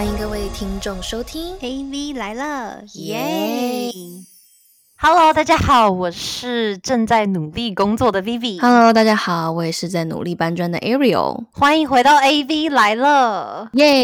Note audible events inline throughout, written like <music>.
欢迎各位听众收听 AV 来了，耶！Hello，大家好，我是正在努力工作的 Vivi。Hello，大家好，我也是在努力搬砖的 Ariel，欢迎回到 AV 来了。耶！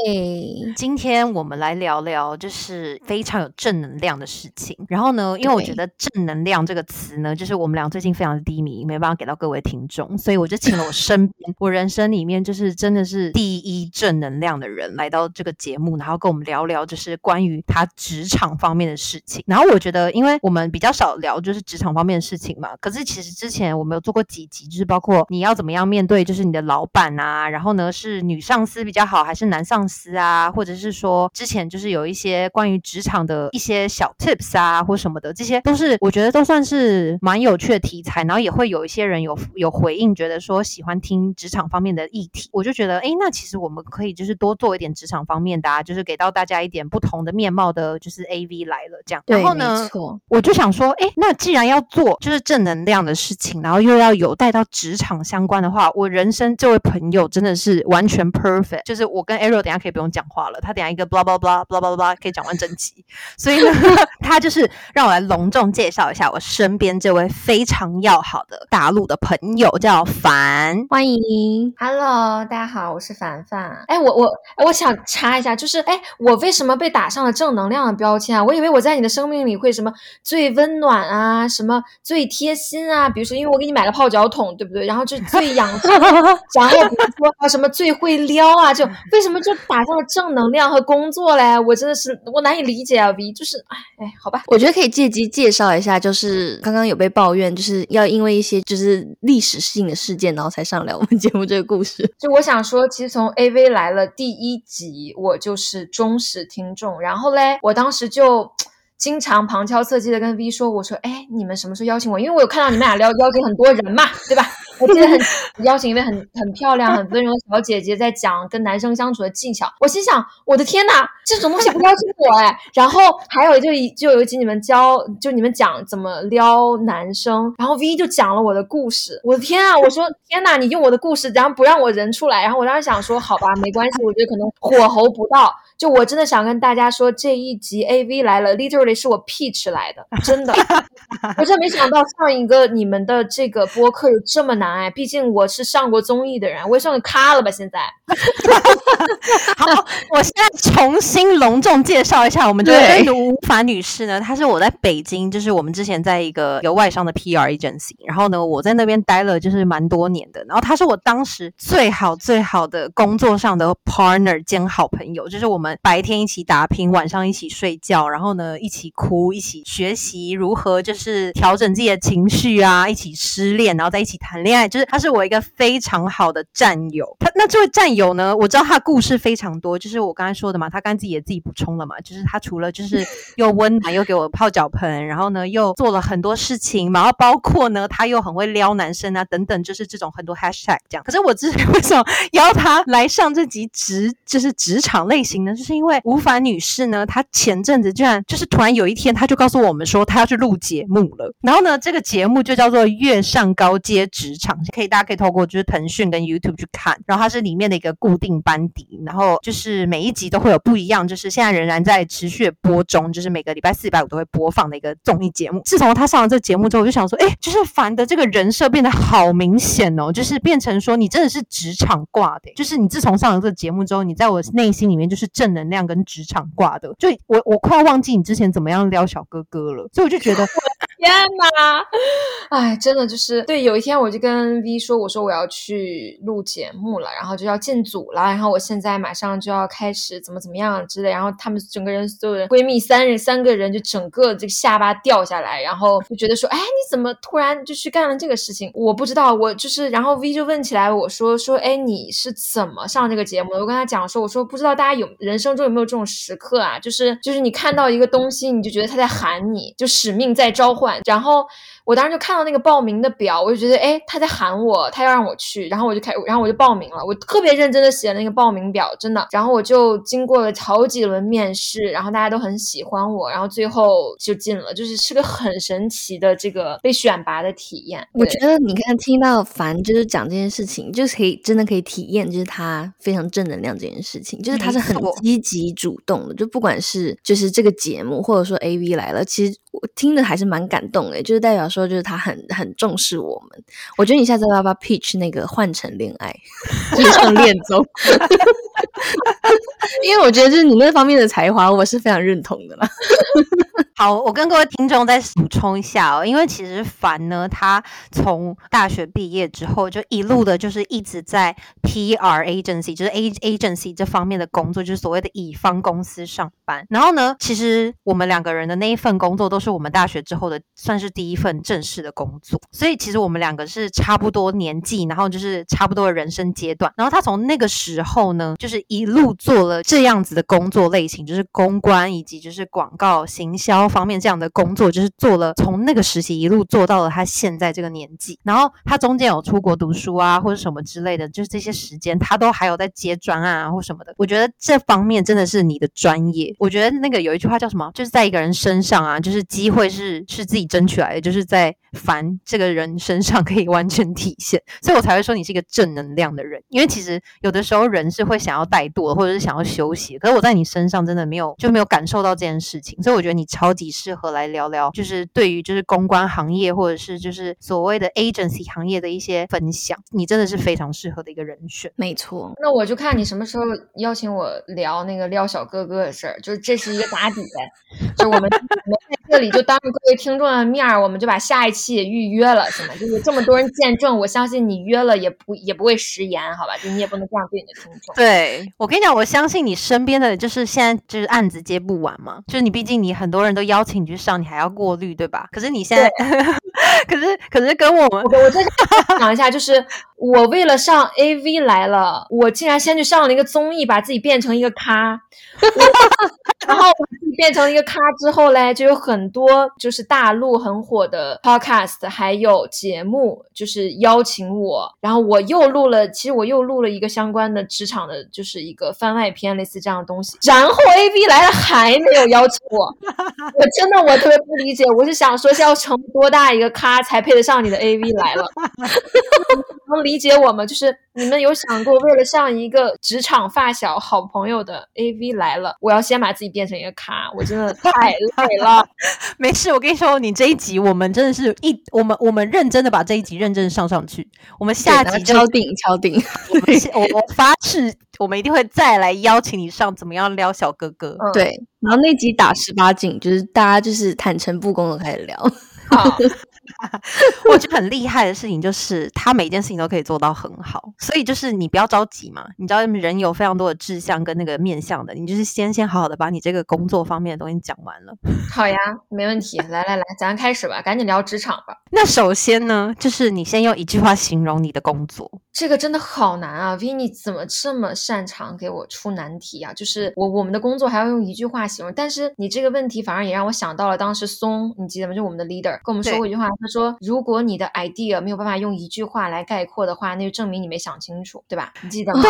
今天我们来聊聊，就是非常有正能量的事情。然后呢，因为我觉得正能量这个词呢，就是我们俩最近非常的低迷，没办法给到各位听众，所以我就请了我身边 <laughs> 我人生里面就是真的是第一正能量的人来到这个节目，然后跟我们聊聊就是关于他职场方面的事情。然后我觉得，因为我们比较少聊就是职场方面的事情嘛，可是其实之前我们有做过几集，就是包括你要怎么样面对就是你的老板啊，然后呢是女上司比较好还是男上司啊，或者是说之前就是有一些关于职场的一些小 tips 啊或什么的，这些都是我觉得都算是蛮有趣的题材，然后也会有一些人有有回应，觉得说喜欢听职场方面的议题，我就觉得哎，那其实我们可以就是多做一点职场方面的啊，就是给到大家一点不同的面貌的，就是 AV 来了这样，然后呢我就想说，诶，那既然要做就是正能量的事情，然后又要有带到职场相关的话，我人生这位朋友真的是完全 perfect。就是我跟 Arrow 等下可以不用讲话了，他等下一个 blah blah blah blah blah blah 可以讲完整集。所以呢，<laughs> 他就是让我来隆重介绍一下我身边这位非常要好的大陆的朋友，叫凡。欢迎。Hello，大家好，我是凡凡。哎，我我我想插一下，就是哎，我为什么被打上了正能量的标签啊？我以为我在你的生命里会什么最温暖啊，什么最贴心啊，比如说因为我给你买了泡脚桶，对不对？然后就最养生，<laughs> 然后比如说啊什么最会撩啊，就为什么就打上了正能量和工作嘞？我真的是我难以理解啊，V，就是哎哎，好吧，我觉得可以借机介绍一下，就是刚刚有被抱怨，就是要因为一些就是历史性的事件，然后才上来我们节目这个故事。<laughs> 就我想说，其实从 AV 来了第一集，我就是忠实听众。然后嘞，我当时就经常旁敲侧击的跟 V 说：“我说，哎，你们什么时候邀请我？因为我有看到你们俩邀邀请很多人嘛，<laughs> 对吧？我记得很 <laughs> 邀请一位很很漂亮、很温柔的小姐姐在讲跟男生相处的技巧。我心想，我的天呐，这种东西不邀请我哎。<laughs> 然后还有就一就有一集你们教，就你们讲怎么撩男生，然后 V 就讲了我的故事。我的天啊！我说天呐，你用我的故事，然后不让我人出来。然后我当时想说，好吧，没关系，我觉得可能火候不到。就我真的想跟大家说，这一集 AV 来了，literally 是我 pitch 来的，真的。<laughs> 我真没想到上一个你们的这个播客有这么难哎，毕竟我是上过综艺的人，我也上个咖了吧？现在 <laughs> 好，我现在重新隆重介绍一下我们这对位吴凡女士呢，她是我在北京，就是我们之前在一个有外商的 PR agency，然后呢，我在那边待了就是蛮多年的，然后她是我当时最好最好的工作上的 partner 兼好朋友，就是我们白天一起打拼，晚上一起睡觉，然后呢一起哭，一起学习如何就是调整自己的情绪啊，一起失恋，然后在一起谈恋爱，就是他是我一个非常好的战友。他那这位战友呢，我知道他故事非常多，就是我刚才说的嘛，他刚自己也自己补充了嘛，就是他除了就是又温暖又给我泡脚盆，然后呢又做了很多事情，然后包括呢他又很会撩男生啊等等，就是这种很多 hashtag 这样。可是我之前为什么邀他来上这集职就是职场类型呢？就是因为吴凡女士呢，她前阵子居然就是突然有一天，她就告诉我们说她要去录节目了。然后呢，这个节目就叫做《月上高阶职场》，可以大家可以透过就是腾讯跟 YouTube 去看。然后它是里面的一个固定班底，然后就是每一集都会有不一样，就是现在仍然在持续播中，就是每个礼拜四、礼拜五都会播放的一个综艺节目。自从她上了这个节目之后，我就想说，哎，就是凡的这个人设变得好明显哦，就是变成说你真的是职场挂的，就是你自从上了这个节目之后，你在我内心里面就是正正能量跟职场挂的，就我我快要忘记你之前怎么样撩小哥哥了，所以我就觉得 <laughs> 天呐，<laughs> 哎，真的就是对。有一天我就跟 V 说，我说我要去录节目了，然后就要进组了，然后我现在马上就要开始怎么怎么样之类。然后他们整个人所有人闺蜜三人三个人就整个这个下巴掉下来，然后就觉得说，哎，你怎么突然就去干了这个事情？我不知道，我就是，然后 V 就问起来，我说说，哎，你是怎么上这个节目的？我跟他讲说，我说不知道大家有人生中有没有这种时刻啊？就是就是你看到一个东西，你就觉得他在喊你，就使命在召唤。然后我当时就看到那个报名的表，我就觉得，哎，他在在喊我，他要让我去，然后我就开，然后我就报名了，我特别认真的写了那个报名表，真的，然后我就经过了好几轮面试，然后大家都很喜欢我，然后最后就进了，就是是个很神奇的这个被选拔的体验。我觉得你看听到凡就是讲这件事情，就是可以真的可以体验，就是他非常正能量这件事情，就是他是很积极主动的，就不管是就是这个节目，或者说 A V 来了，其实我听的还是蛮感动的，就是代表说就是他很很重视我们。我觉得你下次要不要 pitch 那个换成恋爱，<laughs> 就是唱恋综，<laughs> 因为我觉得就是你那方面的才华，我是非常认同的啦。好，我跟各位听众再补充一下哦，因为其实凡呢，他从大学毕业之后，就一路的就是一直在 PR agency，就是 A agency 这方面的工作，就是所谓的乙方公司上班。然后呢，其实我们两个人的那一份工作，都是我们大学之后的算是第一份正式的工作。所以其实我们两个是差不多年纪，然后就是差不多的人生阶段。然后他从那个时候呢，就是一路做了这样子的工作类型，就是公关以及就是广告行销。方面这样的工作，就是做了从那个实习一路做到了他现在这个年纪。然后他中间有出国读书啊，或者什么之类的，就是这些时间他都还有在接专案啊或什么的。我觉得这方面真的是你的专业。我觉得那个有一句话叫什么？就是在一个人身上啊，就是机会是是自己争取来的，就是在凡这个人身上可以完全体现。<laughs> 所以我才会说你是一个正能量的人。因为其实有的时候人是会想要怠惰，或者是想要休息。可是我在你身上真的没有就没有感受到这件事情。所以我觉得你超。级适合来聊聊，就是对于就是公关行业或者是就是所谓的 agency 行业的一些分享，你真的是非常适合的一个人选。没错，那我就看你什么时候邀请我聊那个撩小哥哥的事儿，就是这是一个打底。<laughs> 就我们这里就当着各位听众的面儿，我们就把下一期也预约了，行吗？就是这么多人见证，我相信你约了也不也不会食言，好吧？就你也不能这样对你的听众。对我跟你讲，我相信你身边的就是现在就是案子接不完嘛，就是你毕竟你很多人都邀请你去上，你还要过滤，对吧？可是你现在，<laughs> 可是可是跟我们，我再讲一下，就是我为了上 AV 来了，我竟然先去上了一个综艺，把自己变成一个咖，<laughs> 然后把自己变成一个咖之后嘞，就有很多就是大陆很火的 podcast 还有节目，就是邀请我，然后我又录了，其实我又录了一个相关的职场的，就是一个番外篇类似这样的东西，然后 AV 来了还没有邀请我，<laughs> 我真的。我特别不理解，我是想说，是要成多大一个咖才配得上你的 AV 来了？<laughs> 能理解我吗？就是你们有想过，为了上一个职场发小、好朋友的 AV 来了，我要先把自己变成一个咖？我真的太累了。<laughs> 没事，我跟你说，你这一集我们真的是一，我们我们认真的把这一集认真上上去。我们下集敲定 <laughs> 敲定，我我发誓，我们一定会再来邀请你上，怎么样撩小哥哥？对。然后那集打十八禁，就是大家就是坦诚不公的开始聊。好，<laughs> 我觉得很厉害的事情就是他每件事情都可以做到很好，所以就是你不要着急嘛。你知道人有非常多的志向跟那个面向的，你就是先先好好的把你这个工作方面的东西讲完了。好呀，没问题。来来来，咱开始吧，赶紧聊职场吧。那首先呢，就是你先用一句话形容你的工作。这个真的好难啊 v i n n 怎么这么擅长给我出难题啊？就是我我们的工作还要用一句话形容，但是你这个问题反而也让我想到了当时松，你记得吗？就我们的 leader 跟我们说过一句话，他说如果你的 idea 没有办法用一句话来概括的话，那就证明你没想清楚，对吧？你记得吗？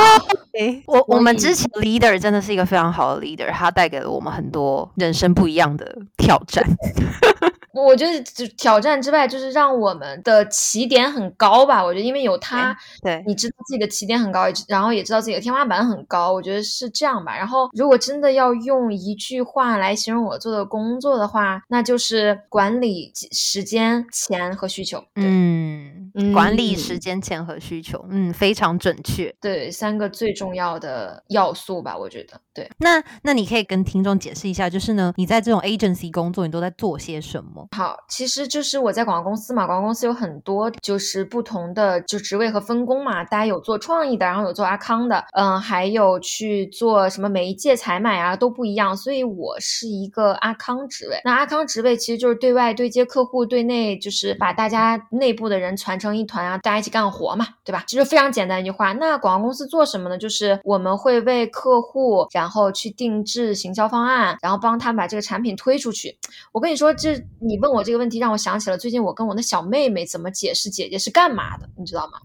对，我我们之前 leader 真的是一个非常好的 leader，他带给了我们很多人生不一样的挑战。<laughs> 我觉得挑战之外，就是让我们的起点很高吧。我觉得因为有他，对，你知道自己的起点很高，然后也知道自己的天花板很高。我觉得是这样吧。然后如果真的要用一句话来形容我做的工作的话，那就是管理时间、钱和需求。嗯，管理时间、钱和需求，嗯，非常准确。对，三个最重要的要素吧。我觉得，对。那那你可以跟听众解释一下，就是呢，你在这种 agency 工作，你都在做些什么？好，其实就是我在广告公司嘛，广告公司有很多就是不同的就职位和分工嘛，大家有做创意的，然后有做阿康的，嗯，还有去做什么媒介采买啊，都不一样。所以我是一个阿康职位。那阿康职位其实就是对外对接客户，对内就是把大家内部的人传成一团啊，大家一起干活嘛，对吧？其实非常简单一句话。那广告公司做什么呢？就是我们会为客户，然后去定制行销方案，然后帮他把这个产品推出去。我跟你说，这你问我这个问题，让我想起了最近我跟我的小妹妹怎么解释姐姐是干嘛的，你知道吗？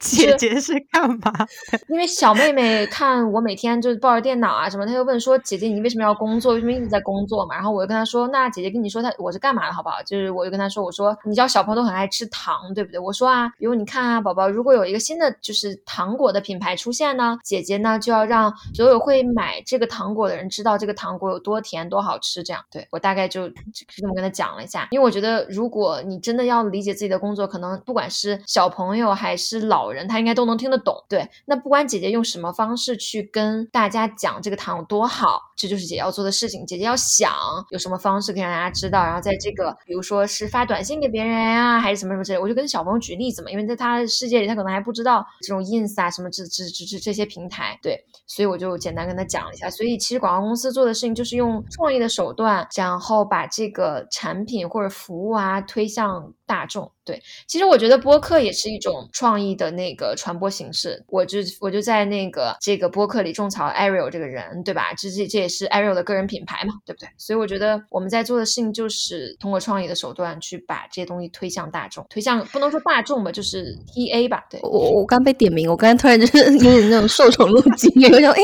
姐姐是干嘛？<laughs> 因为小妹妹看我每天就是抱着电脑啊什么，她就问说：“姐姐，你为什么要工作？为什么一直在工作嘛？”然后我就跟她说：“那姐姐跟你说，她我是干嘛的，好不好？”就是我就跟她说：“我说你知道小朋友都很爱吃糖，对不对？我说啊，比如你看啊，宝宝，如果有一个新的就是糖果的品牌出现呢，姐姐呢就要让所有会买这个糖果的人知道这个糖果有多甜多好吃。这样，对我大概就就这么跟她讲了一下。因为我觉得，如果你真的要理解自己的工作，可能不管是小朋友还是老人，他应该都能听得懂。对，那不管姐姐用什么方式去跟大家讲这个糖有多好，这就是姐姐要做的事情。姐姐要想有什么方式可以让大家知道，然后在这个，比如说是发短信给别人啊，还是什么什么之类，我就跟小朋友举例子嘛，因为在他的世界里，他可能还不知道这种 ins 啊什么这这这这这些平台，对，所以我就简单跟他讲了一下。所以其实广告公司做的事情就是用创意的手段，然后把这个产品或者服务啊推向大众。对，其实我觉得播客也是一种创意的那个传播形式。我就我就在那个这个播客里种草 Ariel 这个人，对吧？这这这也是 Ariel 的个人品牌嘛，对不对？所以我觉得我们在做的事情就是通过创意的手段去把这些东西推向大众，推向不能说大众吧，就是 T A 吧。对，我我刚被点名，我刚才突然就是 <laughs> 有点那种受宠若惊，我想，哎，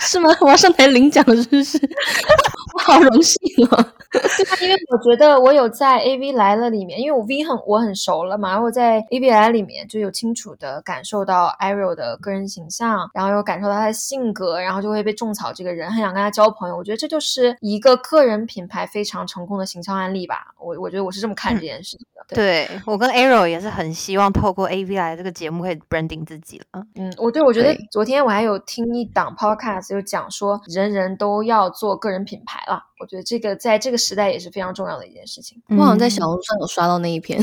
是吗？我要上台领奖是不是？<laughs> 我好荣幸啊！因为我觉得我有在 A V 来了里面，因为我很我很熟了嘛，然后在 A V I 里面就有清楚的感受到 Ariel 的个人形象，然后又感受到他的性格，然后就会被种草这个人，很想跟他交朋友。我觉得这就是一个个人品牌非常成功的形象案例吧。我我觉得我是这么看这件事情的。对我跟 Ariel 也是很希望透过 A V I 这个节目可以 branding 自己了。嗯，我对我觉得昨天我还有听一档 podcast 就讲说人人都要做个人品牌了。我觉得这个在这个时代也是非常重要的一件事情。我好像在小红书上有刷到那一篇，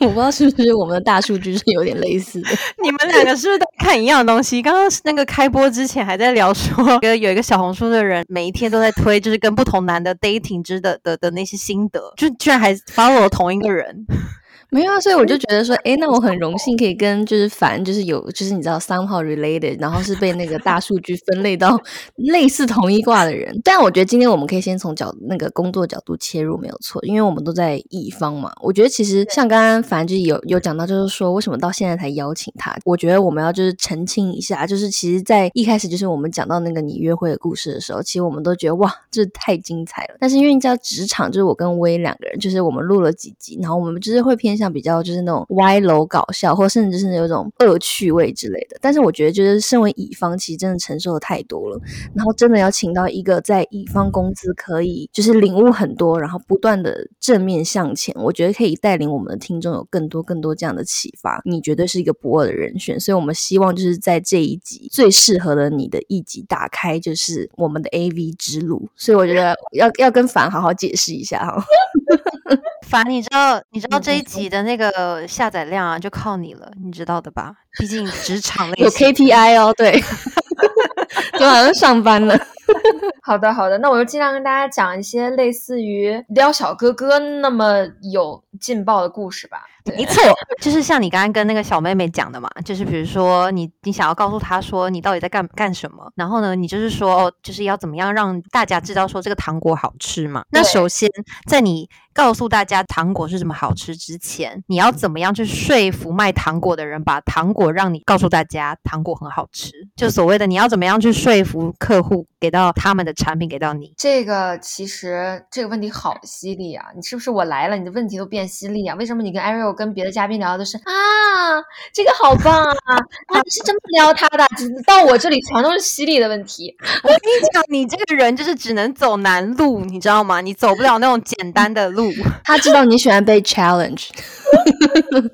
我不知道是不是我们的大数据是有点类似的。<laughs> 你们两个是不是都看一样的东西？刚刚那个开播之前还在聊说，有一个小红书的人每一天都在推，就是跟不同男的 dating 之的的的那些心得，就居然还 follow 了同一个人。没有啊，所以我就觉得说，哎，那我很荣幸可以跟就是凡就是有就是你知道 somehow related，然后是被那个大数据分类到类似同一卦的人。<laughs> 但我觉得今天我们可以先从角那个工作角度切入，没有错，因为我们都在乙方嘛。我觉得其实像刚刚凡就有有讲到，就是说为什么到现在才邀请他？我觉得我们要就是澄清一下，就是其实，在一开始就是我们讲到那个你约会的故事的时候，其实我们都觉得哇，这太精彩了。但是因为你知道职场，就是我跟威两个人，就是我们录了几集，然后我们就是会偏。像比较就是那种歪楼搞笑，或甚至就是有种恶趣味之类的。但是我觉得，就是身为乙方，其实真的承受的太多了。然后真的要请到一个在乙方公司可以就是领悟很多，然后不断的正面向前，我觉得可以带领我们的听众有更多更多这样的启发。你绝对是一个不二的人选。所以我们希望就是在这一集最适合的你的一集打开，就是我们的 A V 之路。所以我觉得要要跟凡好好解释一下哈。<laughs> 凡，你知道你知道这一集的那个下载量啊，就靠你了，你知道的吧？毕竟职场类有 KPI 哦，对，<laughs> 就好像上班了。<laughs> 好的，好的，那我就尽量跟大家讲一些类似于撩小哥哥那么有劲爆的故事吧。没错，就是像你刚刚跟那个小妹妹讲的嘛，就是比如说你你想要告诉她说你到底在干干什么，然后呢，你就是说哦，就是要怎么样让大家知道说这个糖果好吃嘛。那首先在你告诉大家糖果是什么好吃之前，你要怎么样去说服卖糖果的人把糖果让你告诉大家糖果很好吃？就所谓的你要怎么样去说服客户给到他们的产品给到你？这个其实这个问题好犀利啊！你是不是我来了，你的问题都变犀利啊？为什么你跟 Ariel？跟别的嘉宾聊的是啊，这个好棒啊！<laughs> 啊，你是这么撩他的？到我这里全都是犀利的问题。<laughs> 我跟你讲，你这个人就是只能走难路，你知道吗？你走不了那种简单的路。<laughs> 他知道你喜欢被 challenge。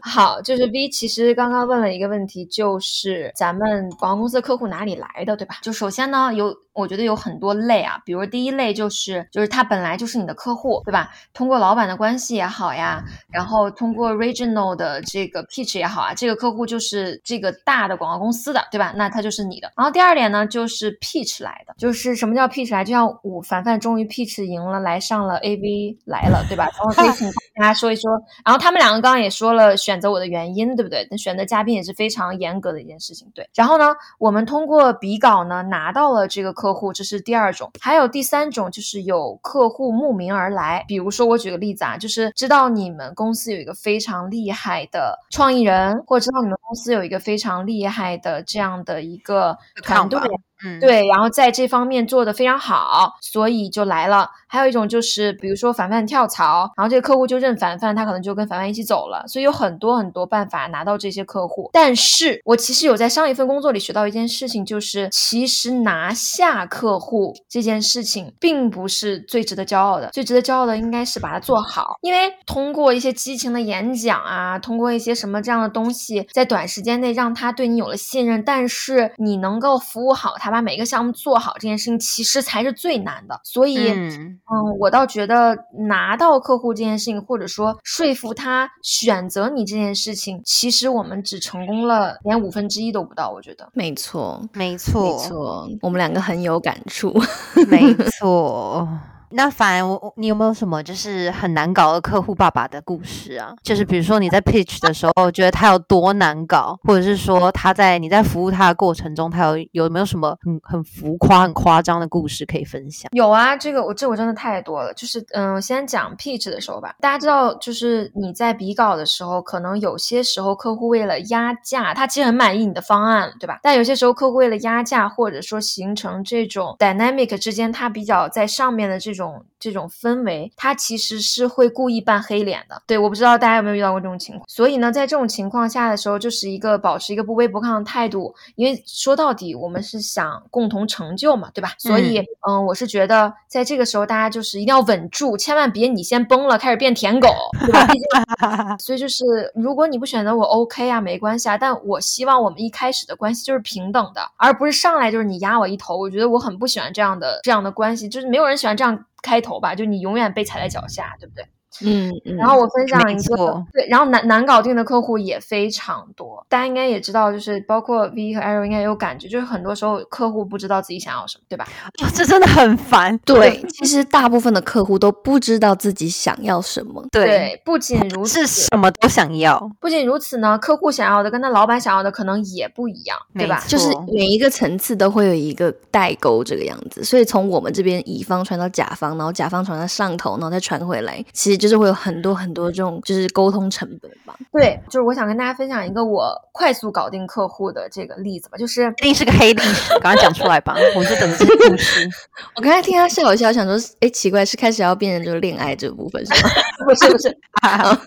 好，就是 V 其实刚刚问了一个问题，就是咱们广告公司的客户哪里来的，对吧？就首先呢，有我觉得有很多类啊，比如第一类就是就是他本来就是你的客户，对吧？通过老板的关系也好呀，然后通过 original 的这个 pitch 也好啊，这个客户就是这个大的广告公司的，对吧？那他就是你的。然后第二点呢，就是 pitch 来的，就是什么叫 pitch 来？就像我凡凡终于 pitch 赢了，来上了 AV 来了，对吧？然后可以请大家说一说。然后他们两个刚刚也说了选择我的原因，对不对？选择嘉宾也是非常严格的一件事情，对。然后呢，我们通过比稿呢拿到了这个客户，这是第二种。还有第三种就是有客户慕名而来，比如说我举个例子啊，就是知道你们公司有一个非常厉害的创意人，或者知道你们公司有一个非常厉害的这样的一个团队。嗯，对，然后在这方面做的非常好，所以就来了。还有一种就是，比如说凡凡跳槽，然后这个客户就认凡凡，他可能就跟凡凡一起走了。所以有很多很多办法拿到这些客户。但是我其实有在上一份工作里学到一件事情，就是其实拿下客户这件事情并不是最值得骄傲的，最值得骄傲的应该是把它做好。因为通过一些激情的演讲啊，通过一些什么这样的东西，在短时间内让他对你有了信任，但是你能够服务好他。把每个项目做好这件事情，其实才是最难的。所以，嗯，我倒觉得拿到客户这件事情，或者说说服他选择你这件事情，其实我们只成功了连五分之一都不到。我觉得，没错，没错，没错，我们两个很有感触，<laughs> 没错。那反我你有没有什么就是很难搞的客户爸爸的故事啊？就是比如说你在 pitch 的时候，觉得他有多难搞，或者是说他在你在服务他的过程中，他有有没有什么很很浮夸、很夸张的故事可以分享？有啊，这个我这我真的太多了。就是嗯，先讲 pitch 的时候吧。大家知道，就是你在比稿的时候，可能有些时候客户为了压价，他其实很满意你的方案，对吧？但有些时候客户为了压价，或者说形成这种 dynamic 之间，他比较在上面的这种。种这种氛围，他其实是会故意扮黑脸的。对，我不知道大家有没有遇到过这种情况。所以呢，在这种情况下的时候，就是一个保持一个不卑不亢的态度。因为说到底，我们是想共同成就嘛，对吧？所以，嗯，我是觉得在这个时候，大家就是一定要稳住，千万别你先崩了，开始变舔狗，对吧？<laughs> 所以就是，如果你不选择我，OK 啊，没关系啊。但我希望我们一开始的关系就是平等的，而不是上来就是你压我一头。我觉得我很不喜欢这样的这样的关系，就是没有人喜欢这样。开头吧，就你永远被踩在脚下，对不对？嗯，然后我分享一个对，然后难难搞定的客户也非常多，大家应该也知道，就是包括 V 和 Arrow 应该有感觉，就是很多时候客户不知道自己想要什么，对吧？这真的很烦。对，其实大部分的客户都不知道自己想要什么。对，不仅如此，什么都想要。不仅如此呢，客户想要的跟他老板想要的可能也不一样，对吧？就是每一个层次都会有一个代沟这个样子，所以从我们这边乙方传到甲方，然后甲方传到上头，然后再传回来，其实就是会有很多很。很多这种就是沟通成本吧。对，就是我想跟大家分享一个我快速搞定客户的这个例子吧，就是一定是个黑历史，赶快讲出来吧，<laughs> 我就等着这个故事。<laughs> 我刚才听他笑一笑，想说，哎，奇怪，是开始要变成就是恋爱这部分是吗？<laughs> 不是不是啊，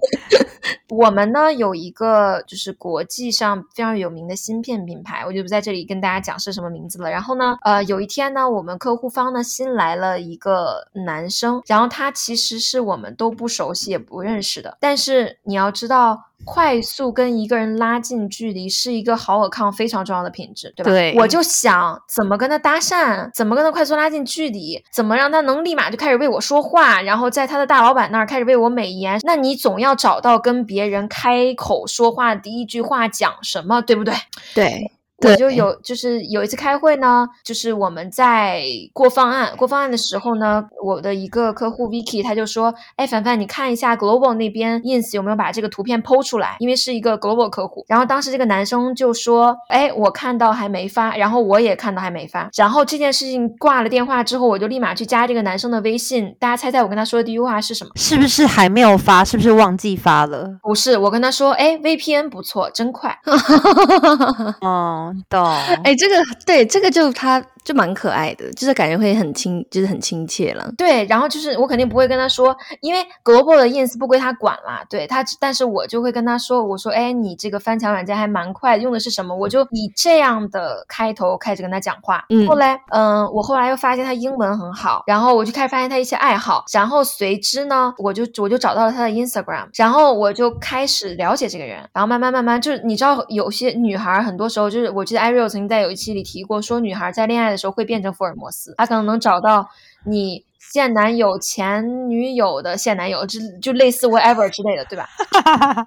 我们呢有一个就是国际上非常有名的芯片品牌，我就不在这里跟大家讲是什么名字了。然后呢，呃，有一天呢，我们客户方呢新来了一个男生，然后他其实是我们都不熟悉也不认。识的，但是你要知道，快速跟一个人拉近距离是一个好尔康非常重要的品质，对吧？对，我就想怎么跟他搭讪，怎么跟他快速拉近距离，怎么让他能立马就开始为我说话，然后在他的大老板那儿开始为我美颜。那你总要找到跟别人开口说话的第一句话讲什么，对不对？对。我就有，就是有一次开会呢，就是我们在过方案，过方案的时候呢，我的一个客户 Vicky 他就说，哎，凡凡，你看一下 Global 那边 Ins 有没有把这个图片剖出来，因为是一个 Global 客户。然后当时这个男生就说，哎，我看到还没发，然后我也看到还没发。然后这件事情挂了电话之后，我就立马去加这个男生的微信。大家猜猜我跟他说的第一句话是什么？是不是还没有发？是不是忘记发了？不是，我跟他说，哎，VPN 不错，真快。哦，<laughs> 懂。哎，这个对，这个就他。就蛮可爱的，就是感觉会很亲，就是很亲切了。对，然后就是我肯定不会跟他说，因为 Global 的 ins 不归他管啦。对他，但是我就会跟他说，我说，哎，你这个翻墙软件还蛮快，用的是什么？我就以这样的开头开始跟他讲话。嗯，后来，嗯，我后来又发现他英文很好，然后我就开始发现他一些爱好，然后随之呢，我就我就找到了他的 Instagram，然后我就开始了解这个人，然后慢慢慢慢，就是你知道，有些女孩很多时候就是，我记得 Ariel 曾经在有一期里提过，说女孩在恋爱的。时候会变成福尔摩斯，他可能能找到你现男友、前女友的现男友，就就类似 whatever 之类的，对吧？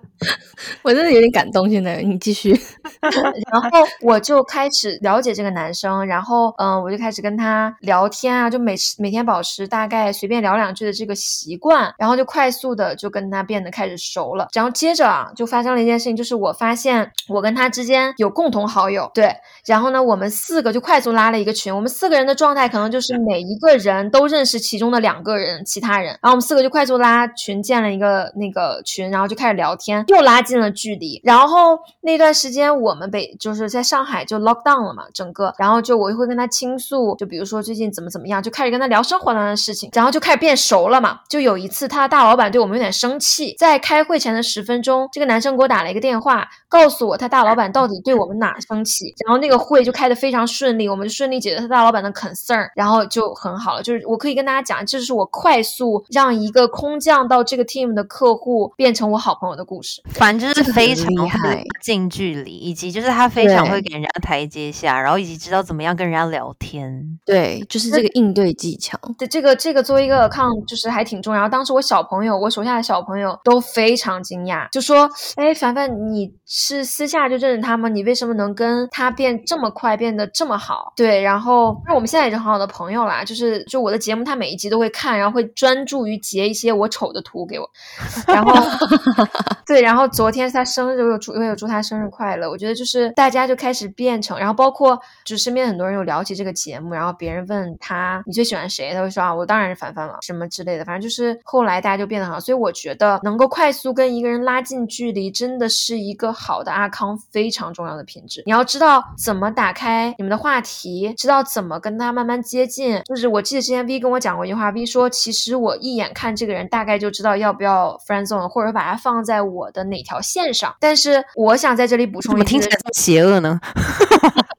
<laughs> 我真的有点感动。现在你继续，<laughs> 然后我就开始了解这个男生，然后嗯，我就开始跟他聊天啊，就每每天保持大概随便聊两句的这个习惯，然后就快速的就跟他变得开始熟了。然后接着啊，就发生了一件事情，就是我发现我跟他之间有共同好友，对，然后呢，我们四个就快速拉了一个群，我们四个人的状态可能就是每一个人都认识其中的两个人，其他人，然后我们四个就快速拉群，建了一个那个群，然后就开始聊天，又拉近了距离。然后那段时间我们北就是在上海就 lock down 了嘛，整个，然后就我会跟他倾诉，就比如说最近怎么怎么样，就开始跟他聊生活上的事情，然后就开始变熟了嘛。就有一次他的大老板对我们有点生气，在开会前的十分钟，这个男生给我打了一个电话，告诉我他大老板到底对我们哪生气，然后那个会就开得非常顺利，我们就顺利解决他大老板的 concern，然后就很好了。就是我可以跟大家讲，这是我快速让一个空降到这个 team 的客户变成我好朋友的故事。反正就是非常厉害，近距离，以及就是他非常会给人家台阶下，然后以及知道怎么样跟人家聊天。对，就是这个应对技巧。对，这个这个作为一个 account 就是还挺重要。当时我小朋友，我手下的小朋友都非常惊讶，就说：“哎，凡凡，你是私下就认识他吗？你为什么能跟他变这么快，变得这么好？”对，然后那我们现在也是很好的朋友啦。就是就我的节目，他每一集都会看，然后会专注于截一些我丑的图给我。<laughs> 然后 <laughs> 对，然后昨天他生日，我有祝我有祝他生日快乐。我觉得就是大家就开始变成，然后包括就是身边很多人有聊起这个节目，然后别人问他你最喜欢谁，他会说啊，我当然是凡凡了，什么之类的。反正就是后来大家就变得好，所以我觉得能够快速跟一个人拉近距离，真的是一个好的阿康非常重要的品质。你要知道怎么打开你们的话题，知道怎么跟他慢慢接近。就是我记得之前 V 跟我讲过一句话，V 说其实我一眼看这个人，大概就知道要不要 friend zone，或者把他放在我的哪条线上。但是我想在这里补充一句，听起来这么邪恶呢？<laughs>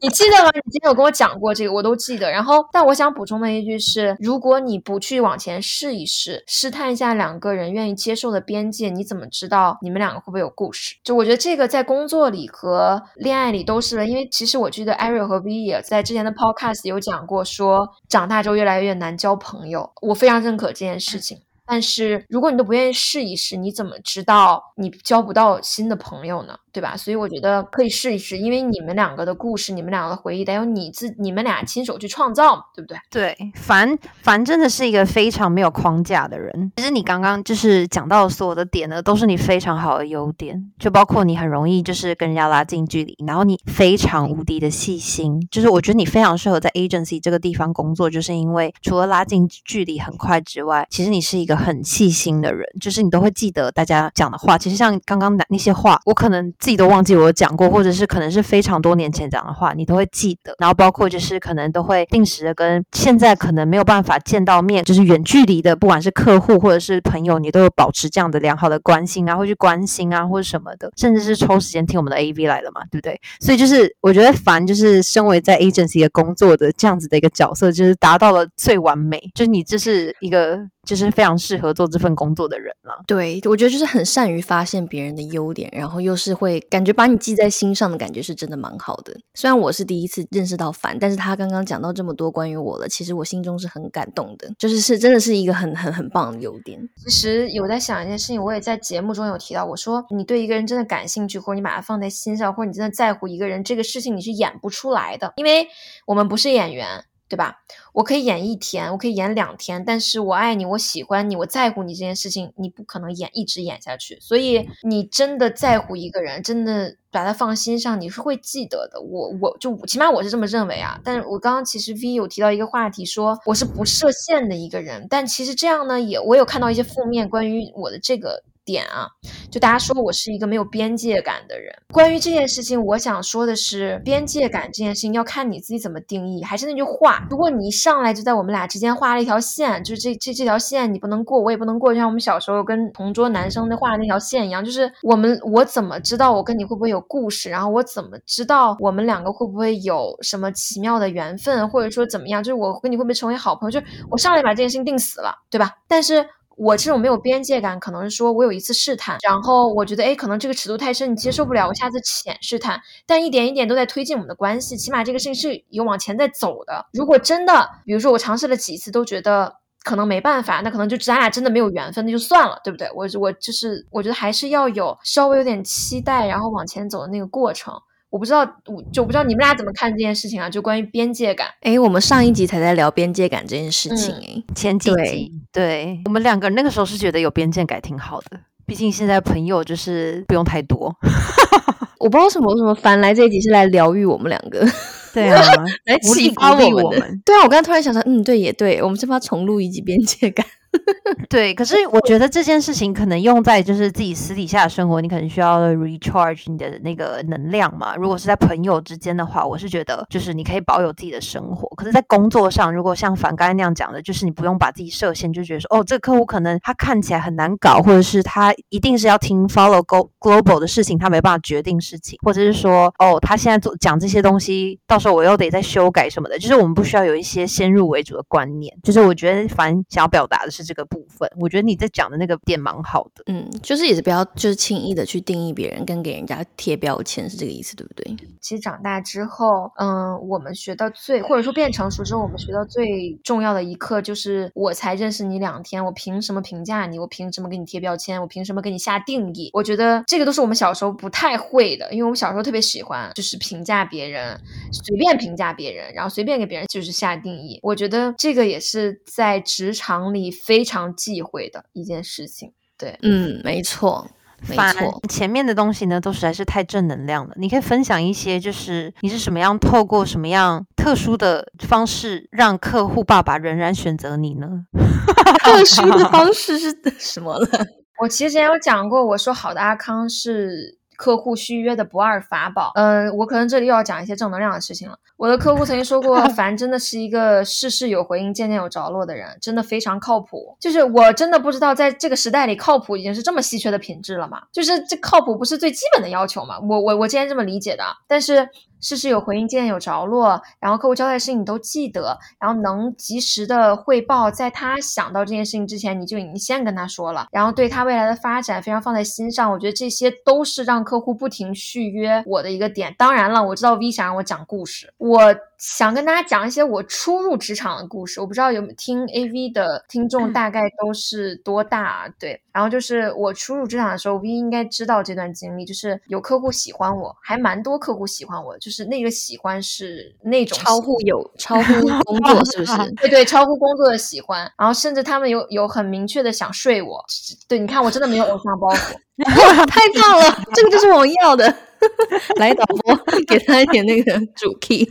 你记得吗？你今天有跟我讲过这个，我都记得。然后，但我想补充的一句是：如果你不去往前试一试，试探一下两个人愿意接受的边界，你怎么知道你们两个会不会有故事？就我觉得这个在工作里和恋爱里都是的，因为其实我记得 Ariel 和 V 也在之前的 Podcast 有讲过，说长大之后越来越难交朋友。我非常认可这件事情。但是如果你都不愿意试一试，你怎么知道你交不到新的朋友呢？对吧？所以我觉得可以试一试，因为你们两个的故事，你们两个的回忆，得由你自你们俩亲手去创造，对不对？对，凡凡真的是一个非常没有框架的人。其实你刚刚就是讲到所有的点呢，都是你非常好的优点，就包括你很容易就是跟人家拉近距离，然后你非常无敌的细心，就是我觉得你非常适合在 agency 这个地方工作，就是因为除了拉近距离很快之外，其实你是一个很细心的人，就是你都会记得大家讲的话。其实像刚刚的那些话，我可能。自己都忘记我讲过，或者是可能是非常多年前讲的话，你都会记得。然后包括就是可能都会定时的跟现在可能没有办法见到面，就是远距离的，不管是客户或者是朋友，你都有保持这样的良好的关心啊，会去关心啊，或者什么的，甚至是抽时间听我们的 AV 来了嘛，对不对？所以就是我觉得烦就是身为在 agency 的工作的这样子的一个角色，就是达到了最完美，就是你这是一个。就是非常适合做这份工作的人了。对，我觉得就是很善于发现别人的优点，然后又是会感觉把你记在心上的感觉，是真的蛮好的。虽然我是第一次认识到凡，但是他刚刚讲到这么多关于我了，其实我心中是很感动的。就是是真的是一个很很很棒的优点。其实有在想一件事情，我也在节目中有提到，我说你对一个人真的感兴趣，或者你把他放在心上，或者你真的在乎一个人，这个事情你是演不出来的，因为我们不是演员。对吧？我可以演一天，我可以演两天，但是我爱你，我喜欢你，我在乎你这件事情，你不可能演一直演下去。所以你真的在乎一个人，真的把他放心上，你是会记得的。我我就起码我是这么认为啊。但是我刚刚其实 V 有提到一个话题，说我是不设限的一个人，但其实这样呢，也我有看到一些负面关于我的这个。点啊，就大家说我是一个没有边界感的人。关于这件事情，我想说的是，边界感这件事情要看你自己怎么定义。还是那句话，如果你一上来就在我们俩之间画了一条线，就是这这这条线你不能过，我也不能过，就像我们小时候跟同桌男生那画的那条线一样。就是我们我怎么知道我跟你会不会有故事？然后我怎么知道我们两个会不会有什么奇妙的缘分，或者说怎么样？就是我跟你会不会成为好朋友？就是我上来把这件事情定死了，对吧？但是。我这种没有边界感，可能是说我有一次试探，然后我觉得哎，可能这个尺度太深，你接受不了，我下次浅试探。但一点一点都在推进我们的关系，起码这个事情是有往前在走的。如果真的，比如说我尝试了几次都觉得可能没办法，那可能就咱俩真的没有缘分，那就算了，对不对？我我就是我觉得还是要有稍微有点期待，然后往前走的那个过程。我不知道，我就不知道你们俩怎么看这件事情啊？就关于边界感。哎，我们上一集才在聊边界感这件事情，哎，前几集，对我们两个人那个时候是觉得有边界感挺好的，毕竟现在朋友就是不用太多。<laughs> 我不知道什么什么凡来这一集是来疗愈我们两个，<laughs> 对啊，来启发我们。对啊，我刚刚突然想说，嗯，对，也对，我们是不是要重录一集边界感？<laughs> 对，可是我觉得这件事情可能用在就是自己私底下的生活，你可能需要 recharge 你的那个能量嘛。如果是在朋友之间的话，我是觉得就是你可以保有自己的生活。可是，在工作上，如果像凡刚才那样讲的，就是你不用把自己设限，就觉得说哦，这个客户可能他看起来很难搞，或者是他一定是要听 follow go global 的事情，他没办法决定事情，或者是说哦，他现在做讲这些东西，到时候我又得再修改什么的。就是我们不需要有一些先入为主的观念。就是我觉得凡想要表达的是这个部分。我觉得你在讲的那个点蛮好的，嗯，就是也是不要就是轻易的去定义别人跟给人家贴标签是这个意思，对不对？其实长大之后，嗯，我们学到最或者说变成熟之后，我们学到最重要的一课就是，我才认识你两天，我凭什么评价你？我凭什么给你贴标签？我凭什么给你下定义？我觉得这个都是我们小时候不太会的，因为我们小时候特别喜欢就是评价别人，随便评价别人，然后随便给别人就是下定义。我觉得这个也是在职场里非常忌讳。的一件事情，对，嗯，没错，没错。前面的东西呢，都实在是太正能量了。你可以分享一些，就是你是什么样透过什么样特殊的方式，让客户爸爸仍然选择你呢？<laughs> 特殊的方式是 <laughs> 什么呢？<laughs> 我其实之前有讲过，我说好的阿康是。客户续约的不二法宝，嗯，我可能这里又要讲一些正能量的事情了。我的客户曾经说过，<laughs> 凡真的是一个事事有回应、件件有着落的人，真的非常靠谱。就是我真的不知道，在这个时代里，靠谱已经是这么稀缺的品质了吗？就是这靠谱不是最基本的要求吗？我我我今天这么理解的，但是。事事有回应，件件有着落，然后客户交代的事情你都记得，然后能及时的汇报，在他想到这件事情之前，你就已经先跟他说了，然后对他未来的发展非常放在心上。我觉得这些都是让客户不停续约我的一个点。当然了，我知道 V 想让我讲故事，我。想跟大家讲一些我初入职场的故事，我不知道有没有听 AV 的听众大概都是多大？对，然后就是我初入职场的时候，V 应该知道这段经历，就是有客户喜欢我，还蛮多客户喜欢我，就是那个喜欢是那种超乎有超乎工作，是不是？<laughs> 对对，超乎工作的喜欢，然后甚至他们有有很明确的想睡我。对，你看我真的没有偶像包袱，<laughs> 太 <laughs> 棒了，这个就是我要的。<laughs> 来导播，给他一点那个主 key。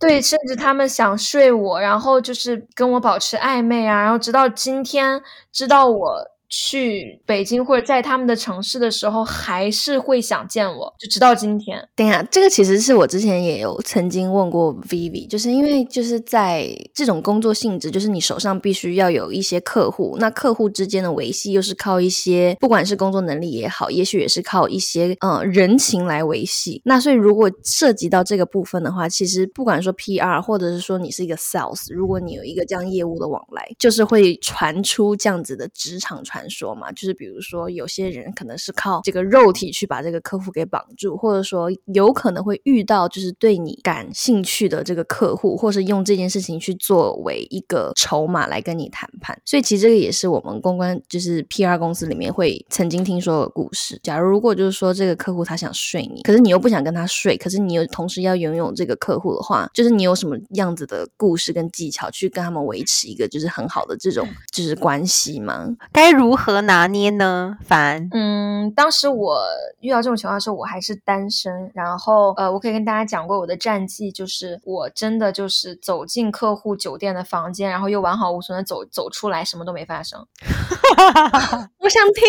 对，甚至他们想睡我，然后就是跟我保持暧昧啊，然后直到今天知道我。去北京或者在他们的城市的时候，还是会想见我，就直到今天。等下，这个其实是我之前也有曾经问过 Vivi，就是因为就是在这种工作性质，就是你手上必须要有一些客户，那客户之间的维系又是靠一些，不管是工作能力也好，也许也是靠一些呃人情来维系。那所以如果涉及到这个部分的话，其实不管说 PR 或者是说你是一个 Sales，如果你有一个这样业务的往来，就是会传出这样子的职场传。说嘛，就是比如说，有些人可能是靠这个肉体去把这个客户给绑住，或者说有可能会遇到就是对你感兴趣的这个客户，或是用这件事情去作为一个筹码来跟你谈判。所以其实这个也是我们公关就是 PR 公司里面会曾经听说的故事。假如如果就是说这个客户他想睡你，可是你又不想跟他睡，可是你又同时要拥有这个客户的话，就是你有什么样子的故事跟技巧去跟他们维持一个就是很好的这种就是关系吗？该如如何拿捏呢？凡，嗯，当时我遇到这种情况的时候，我还是单身。然后，呃，我可以跟大家讲过我的战绩，就是我真的就是走进客户酒店的房间，然后又完好无损的走走出来，什么都没发生。<laughs> 我想听，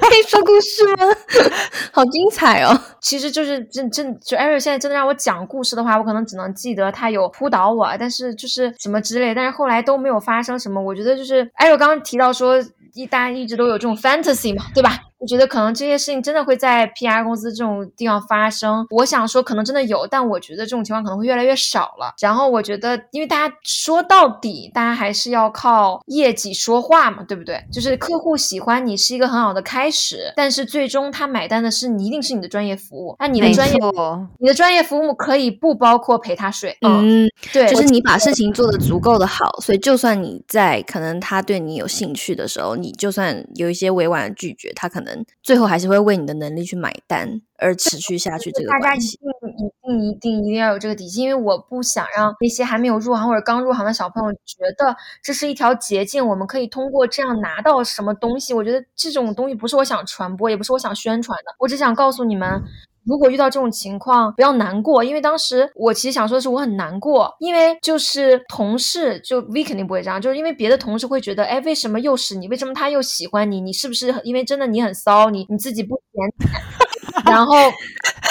可以说故事吗？<laughs> 好精彩哦！其实就是真真就艾瑞现在真的让我讲故事的话，我可能只能记得他有扑倒我，但是就是什么之类，但是后来都没有发生什么。我觉得就是艾瑞刚刚提到说。一大家一直都有这种 fantasy 嘛，对吧？就觉得可能这些事情真的会在 PR 公司这种地方发生。我想说，可能真的有，但我觉得这种情况可能会越来越少了。然后我觉得，因为大家说到底，大家还是要靠业绩说话嘛，对不对？就是客户喜欢你是一个很好的开始，但是最终他买单的是你，一定是你的专业服务。那你的专业，你的专业服务可以不包括陪他睡。嗯，对，就是你把事情做得足够的好，所以就算你在可能他对你有兴趣的时候，你就算有一些委婉的拒绝，他可能最后还是会为你的能力去买单。而持续下去，这个大家一定一定一定一定要有这个底气，因为我不想让那些还没有入行或者刚入行的小朋友觉得这是一条捷径，我们可以通过这样拿到什么东西。我觉得这种东西不是我想传播，也不是我想宣传的。我只想告诉你们，如果遇到这种情况，不要难过，因为当时我其实想说的是，我很难过，因为就是同事就 V 肯定不会这样，就是因为别的同事会觉得，哎，为什么又是你？为什么他又喜欢你？你是不是因为真的你很骚？你你自己不检点？<laughs> 然后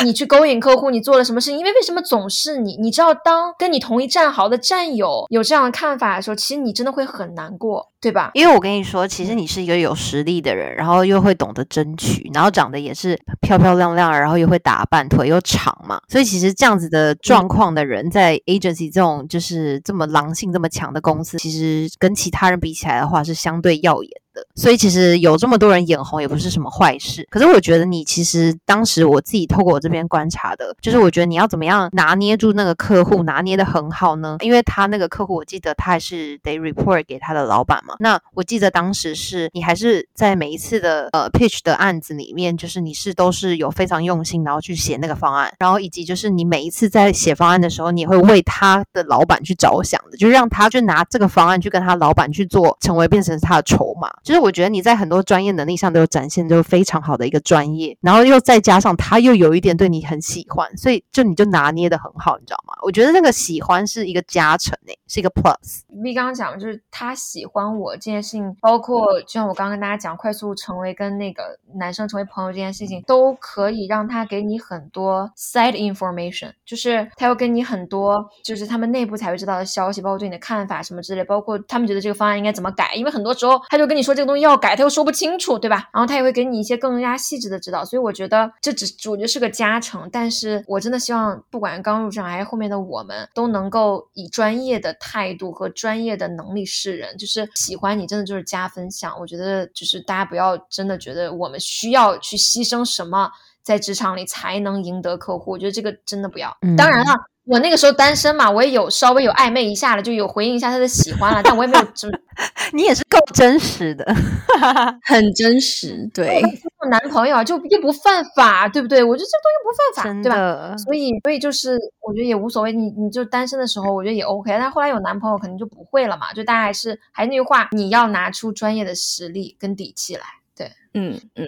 你去勾引客户，你做了什么事情？因为为什么总是你？你知道，当跟你同一战壕的战友有这样的看法的时候，其实你真的会很难过，对吧？因为我跟你说，其实你是一个有实力的人，然后又会懂得争取，然后长得也是漂漂亮亮，然后又会打扮，腿又长嘛。所以其实这样子的状况的人，在 agency 这种就是这么狼性这么强的公司，其实跟其他人比起来的话，是相对耀眼。的所以其实有这么多人眼红也不是什么坏事。可是我觉得你其实当时我自己透过我这边观察的，就是我觉得你要怎么样拿捏住那个客户，拿捏的很好呢？因为他那个客户，我记得他还是得 report 给他的老板嘛。那我记得当时是你还是在每一次的呃 pitch 的案子里面，就是你是都是有非常用心，然后去写那个方案，然后以及就是你每一次在写方案的时候，你也会为他的老板去着想的，就是让他就拿这个方案去跟他老板去做，成为变成他的筹码。就是我觉得你在很多专业能力上都有展现，就是非常好的一个专业，然后又再加上他又有一点对你很喜欢，所以就你就拿捏的很好，你知道吗？我觉得那个喜欢是一个加成诶，是一个 plus。V 刚刚讲就是他喜欢我这件事情，包括就像我刚刚跟大家讲，快速成为跟那个男生成为朋友这件事情，都可以让他给你很多 side information，就是他要跟你很多就是他们内部才会知道的消息，包括对你的看法什么之类，包括他们觉得这个方案应该怎么改，因为很多时候他就跟你说。这个东西要改，他又说不清楚，对吧？然后他也会给你一些更加细致的指导，所以我觉得这只我觉得是个加成。但是我真的希望，不管刚入职还是后面的我们，都能够以专业的态度和专业的能力示人。就是喜欢你，真的就是加分项。我觉得就是大家不要真的觉得我们需要去牺牲什么，在职场里才能赢得客户。我觉得这个真的不要。当然了。我那个时候单身嘛，我也有稍微有暧昧一下了，就有回应一下他的喜欢了，但我也没有 <laughs> 就 <laughs> 你也是够真实的，<laughs> 很真实。对，有男朋友就又不犯法，对不对？我觉得这东西不犯法，对吧？所以，所以就是我觉得也无所谓。你你就单身的时候，我觉得也 OK。但后来有男朋友，肯定就不会了嘛。就大家还是还是那句话，你要拿出专业的实力跟底气来。对，嗯嗯，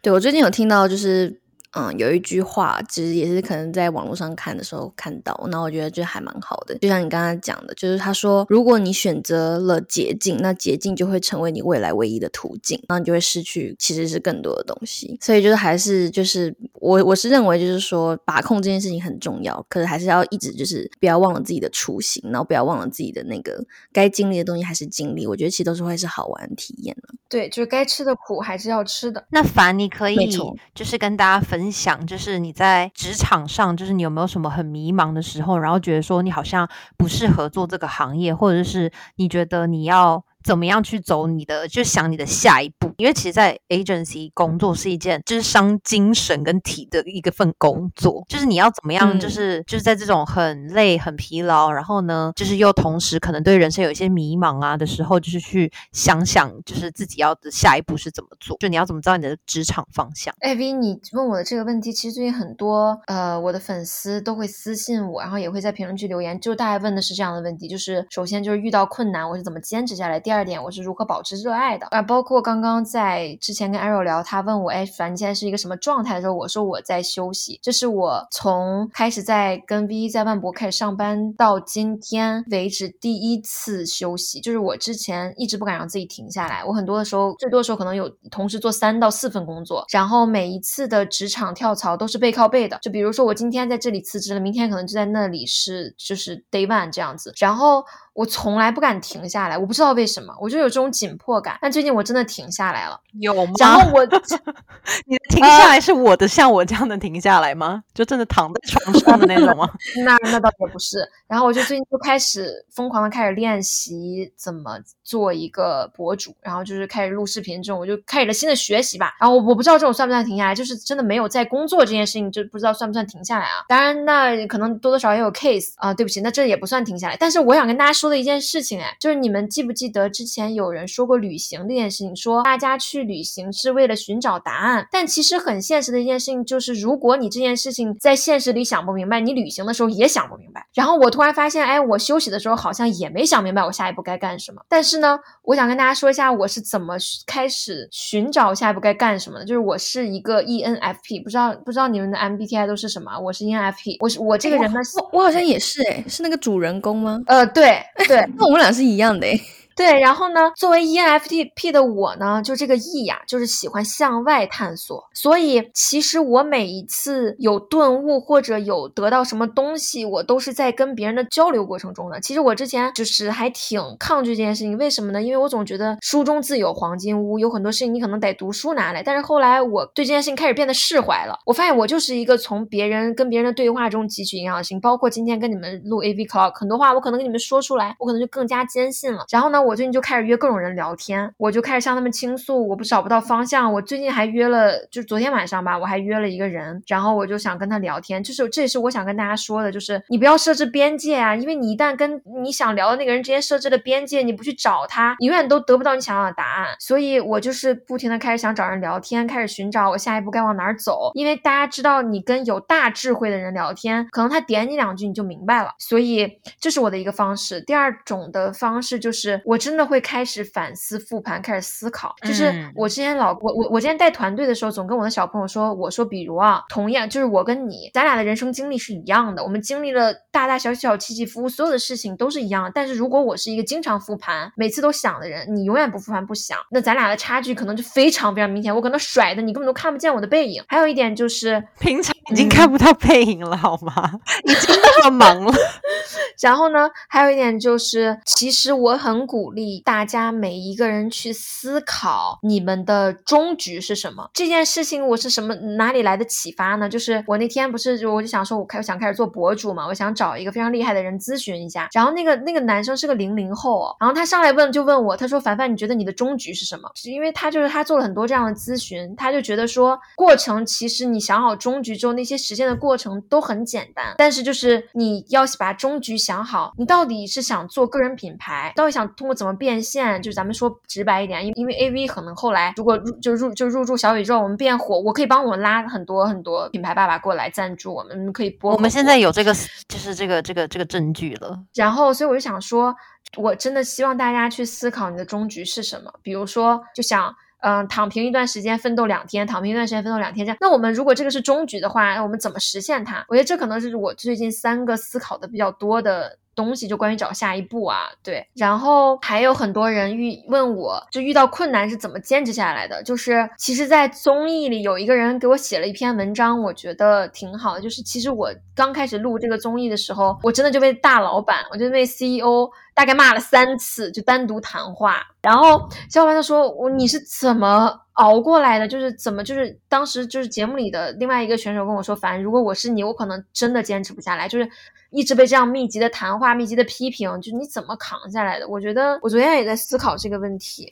对我最近有听到就是。嗯，有一句话，其实也是可能在网络上看的时候看到，那我觉得就还蛮好的。就像你刚刚讲的，就是他说，如果你选择了捷径，那捷径就会成为你未来唯一的途径，然后你就会失去其实是更多的东西。所以就是还是就是我我是认为就是说把控这件事情很重要，可是还是要一直就是不要忘了自己的初心，然后不要忘了自己的那个该经历的东西还是经历。我觉得其实都是会是好玩的体验的。对，就是该吃的苦还是要吃的。那凡你可以就是跟大家分。分享就是你在职场上，就是你有没有什么很迷茫的时候，然后觉得说你好像不适合做这个行业，或者是你觉得你要。怎么样去走你的，就想你的下一步步，因为其实，在 agency 工作是一件就是伤精神跟体的一个份工作，就是你要怎么样，就是就是在这种很累、很疲劳，然后呢，就是又同时可能对人生有一些迷茫啊的时候，就是去想想，就是自己要的下一步是怎么做，就你要怎么知道你的职场方向。艾 V，你问我的这个问题，其实最近很多呃我的粉丝都会私信我，然后也会在评论区留言，就大概问的是这样的问题，就是首先就是遇到困难，我是怎么坚持下来？第第二点，我是如何保持热爱的啊？包括刚刚在之前跟 Arrow 聊，他问我，哎，凡你现在是一个什么状态的时候，我说我在休息。这是我从开始在跟 V 在万博开始上班到今天为止第一次休息。就是我之前一直不敢让自己停下来，我很多的时候，最多的时候可能有同时做三到四份工作，然后每一次的职场跳槽都是背靠背的。就比如说我今天在这里辞职了，明天可能就在那里是就是 Day One 这样子。然后我从来不敢停下来，我不知道为什么，我就有这种紧迫感。但最近我真的停下来了，有吗？然后我，<laughs> 你停下来是我的，像我这样的停下来吗？就真的躺在床上的那种吗？<laughs> 那那倒也不是。然后我就最近就开始疯狂的开始练习怎么做一个博主，然后就是开始录视频这种，我就开始了新的学习吧。然后我我不知道这种算不算停下来，就是真的没有在工作这件事情，就不知道算不算停下来啊？当然，那可能多多少少也有 case 啊。对不起，那这也不算停下来。但是我想跟大家说的一件事情，哎，就是你们记不记得之前有人说过旅行这件事情，说大家去旅行是为了寻找答案。但其实很现实的一件事情就是，如果你这件事情在现实里想不明白，你旅行的时候也想不明白。然后我突然发现，哎，我休息的时候好像也没想明白我下一步该干什么。但是呢，我想跟大家说一下我是怎么开始寻找下一步该干什么的。就是我是一个 ENFP，不知道不知道你们的 MBTI 都是什么？我是 ENFP，我是我这个人呢，我我好像也是，哎，是那个主人公吗？呃，对对，那我们俩是一样的，对，然后呢，作为 ENFP 的我呢，就这个 E 呀，就是喜欢向外探索。所以其实我每一次有顿悟或者有得到什么东西，我都是在跟别人的交流过程中的。其实我之前就是还挺抗拒这件事情，为什么呢？因为我总觉得书中自有黄金屋，有很多事情你可能得读书拿来。但是后来我对这件事情开始变得释怀了。我发现我就是一个从别人跟别人的对话中汲取营养性，包括今天跟你们录 AV Clock，很多话我可能跟你们说出来，我可能就更加坚信了。然后呢？我最近就开始约各种人聊天，我就开始向他们倾诉，我不找不到方向。我最近还约了，就昨天晚上吧，我还约了一个人，然后我就想跟他聊天。就是这也是我想跟大家说的，就是你不要设置边界啊，因为你一旦跟你想聊的那个人之间设置了边界，你不去找他，永远都得不到你想要的答案。所以我就是不停的开始想找人聊天，开始寻找我下一步该往哪儿走。因为大家知道，你跟有大智慧的人聊天，可能他点你两句你就明白了。所以这是我的一个方式。第二种的方式就是真的。会开始反思复盘，开始思考。就是我之前老我我我之前带团队的时候，总跟我的小朋友说，我说比如啊，同样就是我跟你，咱俩的人生经历是一样的，我们经历了大大小小起起伏伏，所有的事情都是一样。但是如果我是一个经常复盘，每次都想的人，你永远不复盘不想，那咱俩的差距可能就非常非常明显。我可能甩的你根本都看不见我的背影。还有一点就是平常已经看不到背影了，好吗？已经那么忙了。<laughs> 然后呢，还有一点就是，其实我很鼓鼓励。大家每一个人去思考你们的终局是什么？这件事情我是什么哪里来的启发呢？就是我那天不是就我就想说，我开想开始做博主嘛，我想找一个非常厉害的人咨询一下。然后那个那个男生是个零零后，然后他上来问就问我，他说凡凡，你觉得你的终局是什么？是因为他就是他做了很多这样的咨询，他就觉得说过程其实你想好终局之后，那些实现的过程都很简单，但是就是你要把终局想好，你到底是想做个人品牌，到底想通过怎么变。现就是咱们说直白一点，因因为 A V 可能后来如果入就入就入驻小宇宙，我们变火，我可以帮我们拉很多很多品牌爸爸过来赞助我们，可以播。我们现在有这个就是这个这个这个证据了。然后，所以我就想说，我真的希望大家去思考你的终局是什么。比如说，就想嗯躺平一段时间，奋斗两天，躺平一段时间，奋斗两天这样。那我们如果这个是终局的话，那我们怎么实现它？我觉得这可能是我最近三个思考的比较多的。东西就关于找下一步啊，对，然后还有很多人遇问我，就遇到困难是怎么坚持下来的？就是其实，在综艺里有一个人给我写了一篇文章，我觉得挺好的。就是其实我刚开始录这个综艺的时候，我真的就被大老板，我就被 CEO 大概骂了三次，就单独谈话。然后小伙伴就说我你是怎么熬过来的？就是怎么就是当时就是节目里的另外一个选手跟我说，凡如果我是你，我可能真的坚持不下来，就是。一直被这样密集的谈话、密集的批评，就你怎么扛下来的？我觉得我昨天也在思考这个问题。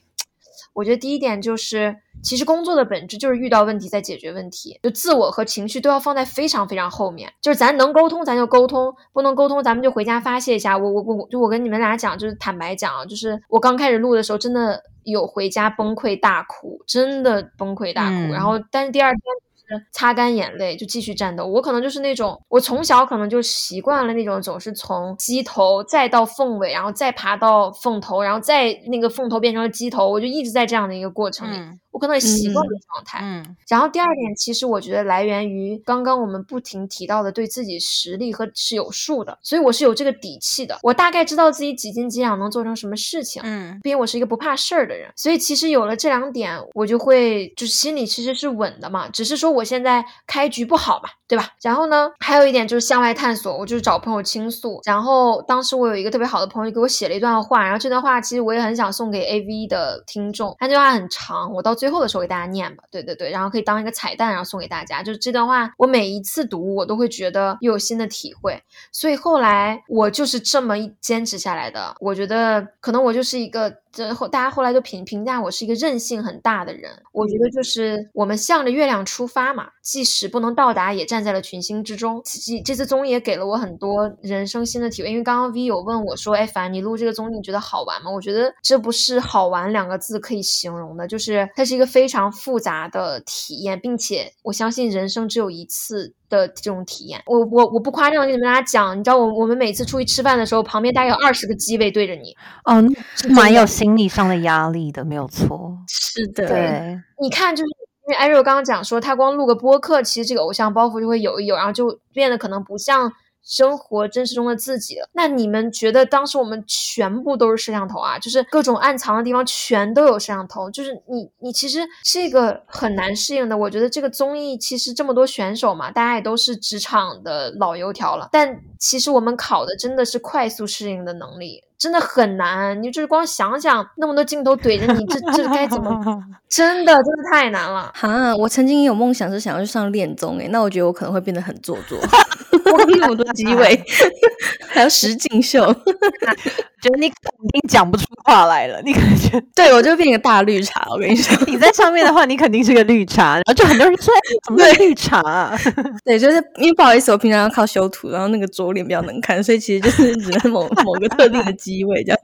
我觉得第一点就是，其实工作的本质就是遇到问题再解决问题，就自我和情绪都要放在非常非常后面。就是咱能沟通，咱就沟通；不能沟通，咱们就回家发泄一下。我我我，就我跟你们俩讲，就是坦白讲，就是我刚开始录的时候，真的有回家崩溃大哭，真的崩溃大哭。然后，但是第二天。擦干眼泪就继续战斗。我可能就是那种，我从小可能就习惯了那种，总是从鸡头再到凤尾，然后再爬到凤头，然后再那个凤头变成了鸡头，我就一直在这样的一个过程里。我可能也习惯的状态。嗯，然后第二点，其实我觉得来源于刚刚我们不停提到的对自己实力和是有数的，所以我是有这个底气的。我大概知道自己几斤几两能做成什么事情。嗯，毕竟我是一个不怕事儿的人，所以其实有了这两点，我就会就是心里其实是稳的嘛。只是说我现在开局不好嘛，对吧？然后呢，还有一点就是向外探索，我就是找朋友倾诉。然后当时我有一个特别好的朋友给我写了一段话，然后这段话其实我也很想送给 AV 的听众。他这段话很长，我到最后的时候给大家念吧。对对对，然后可以当一个彩蛋，然后送给大家。就是这段话，我每一次读，我都会觉得又有新的体会。所以后来我就是这么一坚持下来的。我觉得可能我就是一个。这后，大家后来就评评价我是一个韧性很大的人。我觉得就是我们向着月亮出发嘛，即使不能到达，也站在了群星之中。这这次综艺也给了我很多人生新的体会。因为刚刚 V 有问我说：“哎，凡，你录这个综艺你觉得好玩吗？”我觉得这不是好玩两个字可以形容的，就是它是一个非常复杂的体验，并且我相信人生只有一次。的这种体验，我我我不夸张的跟你们大家讲，你知道我我们每次出去吃饭的时候，旁边大概有二十个机位对着你，哦，蛮有心理上的压力的，没有错，是的，对，你看，就是因为艾瑞刚刚讲说，他光录个播客，其实这个偶像包袱就会有一有，然后就变得可能不像。生活真实中的自己。那你们觉得当时我们全部都是摄像头啊？就是各种暗藏的地方全都有摄像头。就是你，你其实这个很难适应的。我觉得这个综艺其实这么多选手嘛，大家也都是职场的老油条了。但其实我们考的真的是快速适应的能力，真的很难。你就是光想想那么多镜头怼着你，这这该怎么？<laughs> 真的真的太难了。哈，我曾经有梦想是想要去上恋综诶，那我觉得我可能会变得很做作。<laughs> 那么多机位，<laughs> 还有实景秀，觉得你肯定讲不出话来了。你可能觉得，<laughs> 对我就变个大绿茶。我跟你说，<laughs> 你在上面的话，你肯定是个绿茶。然后就很多人说，怎么绿茶？<laughs> 对，就是因为不好意思，我平常要靠修图，然后那个左脸比较能看，所以其实就是只能某某个特定的机位这样。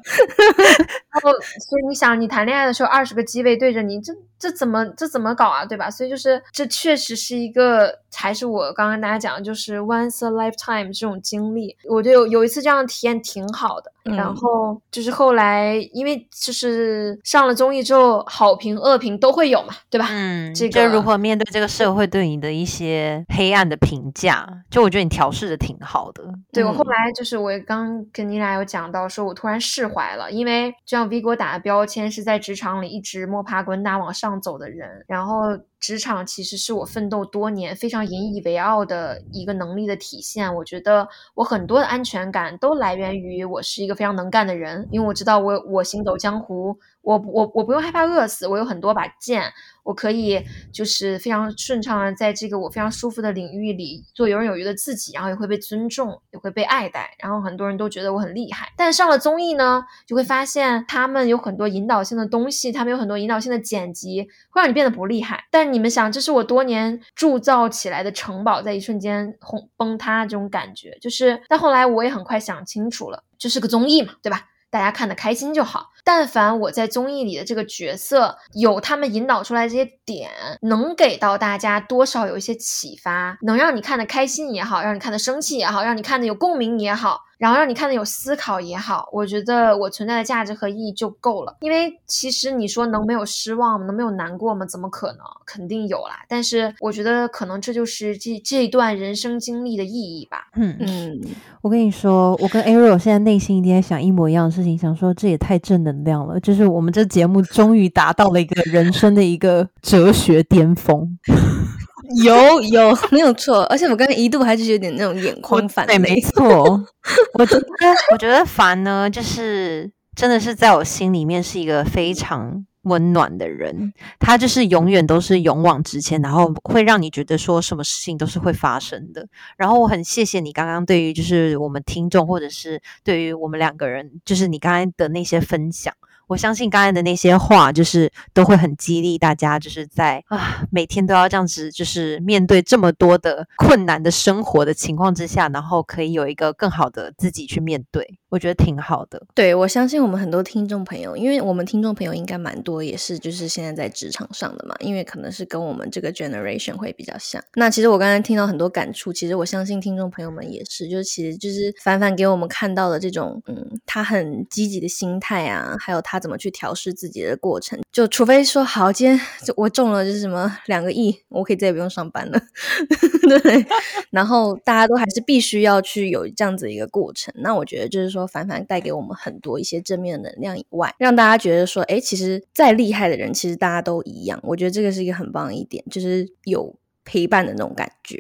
然后，所以你想，你谈恋爱的时候，二十个机位对着你，这这怎么这怎么搞啊？对吧？所以就是这确实是一个，还是我刚刚跟大家讲，就是 once a lifetime 这种经历，我觉得有有一次这样的体验挺好的。然后就是后来，因为就是上了综艺之后，好评恶评都会有嘛，对吧？嗯，这个如何面对这个社会对你的一些黑暗的评价，就我觉得你调试的挺好的。对我后来就是我刚跟你俩有讲到，说我突然释怀了，因为就像 V 给我打的标签是在职场里一直摸爬滚打往上走的人，然后。职场其实是我奋斗多年非常引以为傲的一个能力的体现。我觉得我很多的安全感都来源于我是一个非常能干的人，因为我知道我我行走江湖，我我我不用害怕饿死，我有很多把剑。我可以就是非常顺畅的在这个我非常舒服的领域里做游刃有余的自己，然后也会被尊重，也会被爱戴，然后很多人都觉得我很厉害。但上了综艺呢，就会发现他们有很多引导性的东西，他们有很多引导性的剪辑，会让你变得不厉害。但你们想，这是我多年铸造起来的城堡，在一瞬间轰崩塌，这种感觉就是。但后来我也很快想清楚了，这是个综艺嘛，对吧？大家看得开心就好。但凡我在综艺里的这个角色有他们引导出来这些点，能给到大家多少有一些启发，能让你看得开心也好，让你看得生气也好，让你看得有共鸣也好。然后让你看的有思考也好，我觉得我存在的价值和意义就够了。因为其实你说能没有失望吗？能没有难过吗？怎么可能？肯定有啦。但是我觉得可能这就是这这一段人生经历的意义吧。嗯嗯，<laughs> 我跟你说，我跟 Ariel 现在内心一定在想一模一样的事情，想说这也太正能量了。就是我们这节目终于达到了一个人生的一个哲学巅峰。<laughs> 有有没有错？而且我刚才一度还是有点那种眼眶泛泪。没错。<laughs> 我觉得，我觉得凡呢，就是真的是在我心里面是一个非常温暖的人。他就是永远都是勇往直前，然后会让你觉得说什么事情都是会发生的。然后我很谢谢你刚刚对于就是我们听众，或者是对于我们两个人，就是你刚才的那些分享。我相信刚才的那些话，就是都会很激励大家，就是在啊每天都要这样子，就是面对这么多的困难的生活的情况之下，然后可以有一个更好的自己去面对，我觉得挺好的。对，我相信我们很多听众朋友，因为我们听众朋友应该蛮多，也是就是现在在职场上的嘛，因为可能是跟我们这个 generation 会比较像。那其实我刚才听到很多感触，其实我相信听众朋友们也是，就是其实就是凡凡给我们看到的这种，嗯，他很积极的心态啊，还有他。怎么去调试自己的过程。就除非说好，今天我中了就是什么两个亿，我可以再也不用上班了，<laughs> 对。然后大家都还是必须要去有这样子一个过程。那我觉得就是说，凡凡带给我们很多一些正面的能量以外，让大家觉得说，哎，其实再厉害的人，其实大家都一样。我觉得这个是一个很棒的一点，就是有陪伴的那种感觉。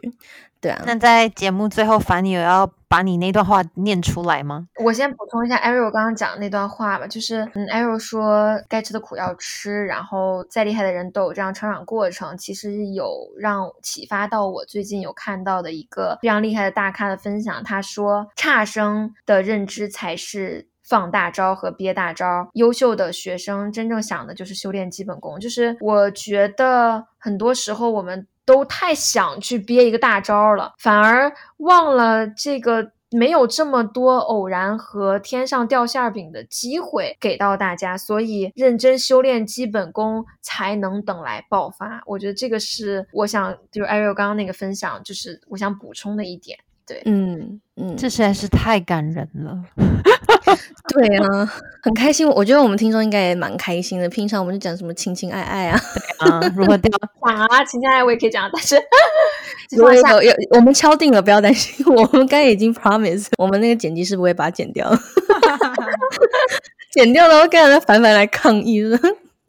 对啊，那在节目最后，凡你有要把你那段话念出来吗？我先补充一下 Ariel 刚刚讲的那段话吧，就是嗯，Ariel 说该吃的苦要吃，然后再厉害的人都有这样成长过程。其实有让启发到我最近有看到的一个非常厉害的大咖的分享，他说差生的认知才是放大招和憋大招，优秀的学生真正想的就是修炼基本功。就是我觉得很多时候我们。都太想去憋一个大招了，反而忘了这个没有这么多偶然和天上掉馅饼的机会给到大家，所以认真修炼基本功才能等来爆发。我觉得这个是我想就是 Ariel 刚刚那个分享，就是我想补充的一点。对，嗯嗯，这实在是太感人了。<laughs> 对啊，很开心。我觉得我们听众应该也蛮开心的。平常我们就讲什么情情爱爱啊，啊，如何掉讲啊，情情爱爱我也可以讲，但是 <laughs> 有有有，我们敲定了，不要担心。我们刚已经 promise，我们那个剪辑师不会把它剪掉，<laughs> 剪掉了，我刚才凡凡来抗议，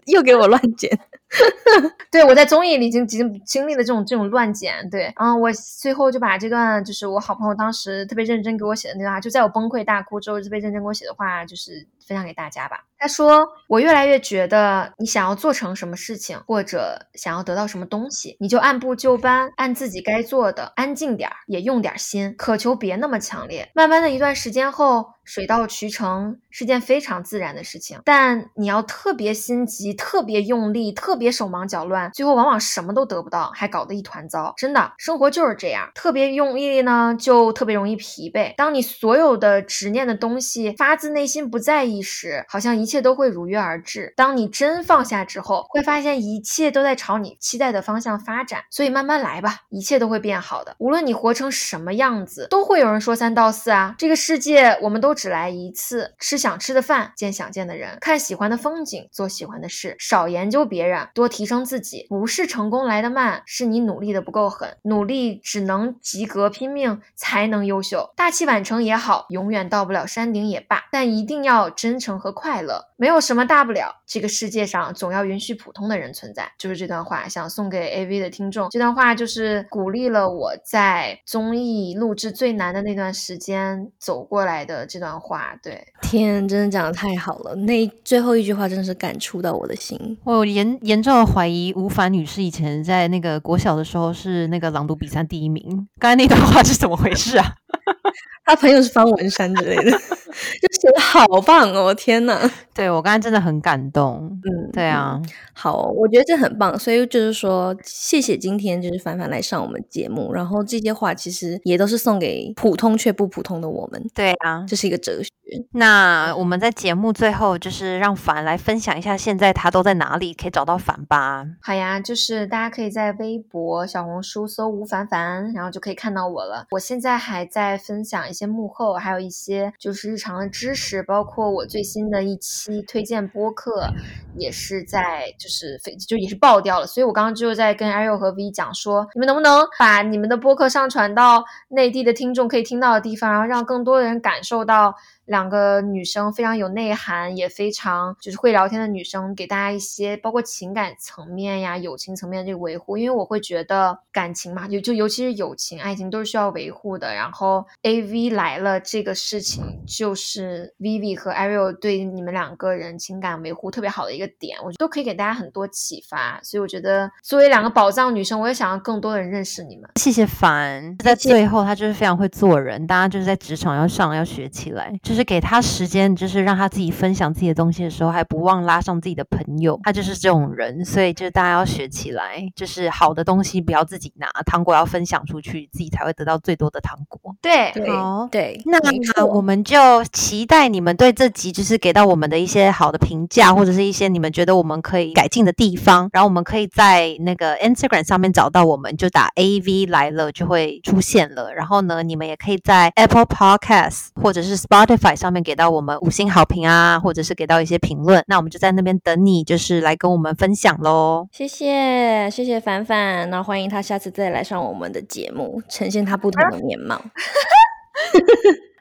又给我乱剪。<laughs> 对，我在综艺里已经经经历了这种这种乱剪，对，然后我最后就把这段就是我好朋友当时特别认真给我写的那段话，就在我崩溃大哭之后特别认真给我写的话，就是分享给大家吧。他说：“我越来越觉得，你想要做成什么事情，或者想要得到什么东西，你就按部就班，按自己该做的，安静点儿，也用点心，渴求别那么强烈。慢慢的一段时间后，水到渠成是件非常自然的事情。但你要特别心急，特别用力，特别手忙脚乱，最后往往什么都得不到，还搞得一团糟。真的，生活就是这样，特别用力呢，就特别容易疲惫。当你所有的执念的东西发自内心不在意一时，好像一。”切都会如约而至。当你真放下之后，会发现一切都在朝你期待的方向发展。所以慢慢来吧，一切都会变好的。无论你活成什么样子，都会有人说三道四啊。这个世界我们都只来一次，吃想吃的饭，见想见的人，看喜欢的风景，做喜欢的事。少研究别人，多提升自己。不是成功来的慢，是你努力的不够狠。努力只能及格，拼命才能优秀。大器晚成也好，永远到不了山顶也罢，但一定要真诚和快乐。没有什么大不了，这个世界上总要允许普通的人存在。就是这段话，想送给 AV 的听众。这段话就是鼓励了我在综艺录制最难的那段时间走过来的这段话。对，天，真的讲的太好了，那最后一句话真的是感触到我的心。我严严重的怀疑吴凡女士以前在那个国小的时候是那个朗读比赛第一名。刚才那段话是怎么回事啊？<laughs> 他朋友是方文山之类的，就写的好棒哦！天哪，对我刚才真的很感动。嗯，对啊，好，我觉得这很棒。所以就是说，谢谢今天就是凡凡来上我们节目，然后这些话其实也都是送给普通却不普通的我们。对啊，这是一个哲学。那我们在节目最后就是让凡来分享一下，现在他都在哪里可以找到凡吧？好呀，就是大家可以在微博、小红书搜吴凡凡，然后就可以看到我了。我现在还在分享一些幕后，还有一些就是日常的知识，包括我最新的一期推荐播客，也是在就是非就也是爆掉了。所以我刚刚就在跟 Ariel 和 V 讲说，你们能不能把你们的播客上传到内地的听众可以听到的地方，然后让更多的人感受到。两个女生非常有内涵，也非常就是会聊天的女生，给大家一些包括情感层面呀、友情层面的这个维护。因为我会觉得感情嘛，就就尤其是友情、爱情都是需要维护的。然后 A V 来了这个事情，就是 Vivi 和 Ariel 对你们两个人情感维护特别好的一个点，我觉得都可以给大家很多启发。所以我觉得作为两个宝藏女生，我也想让更多的人认识你们。谢谢凡，在最后他就是非常会做人，大家就是在职场要上要学起来，就是。是给他时间，就是让他自己分享自己的东西的时候，还不忘拉上自己的朋友。他就是这种人，所以就是大家要学起来，就是好的东西不要自己拿，糖果要分享出去，自己才会得到最多的糖果。对，好，对。那我们就就期待你们对这集就是给到我们的一些好的评价，或者是一些你们觉得我们可以改进的地方，然后我们可以在那个 Instagram 上面找到我们，就打 AV 来了就会出现了。然后呢，你们也可以在 Apple Podcast 或者是 Spotify 上面给到我们五星好评啊，或者是给到一些评论。那我们就在那边等你，就是来跟我们分享喽。谢谢，谢谢凡凡，那欢迎他下次再来上我们的节目，呈现他不同的面貌。<laughs>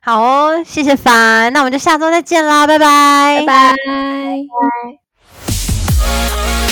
好哦，谢谢凡，那我们就下周再见啦，拜拜，拜拜。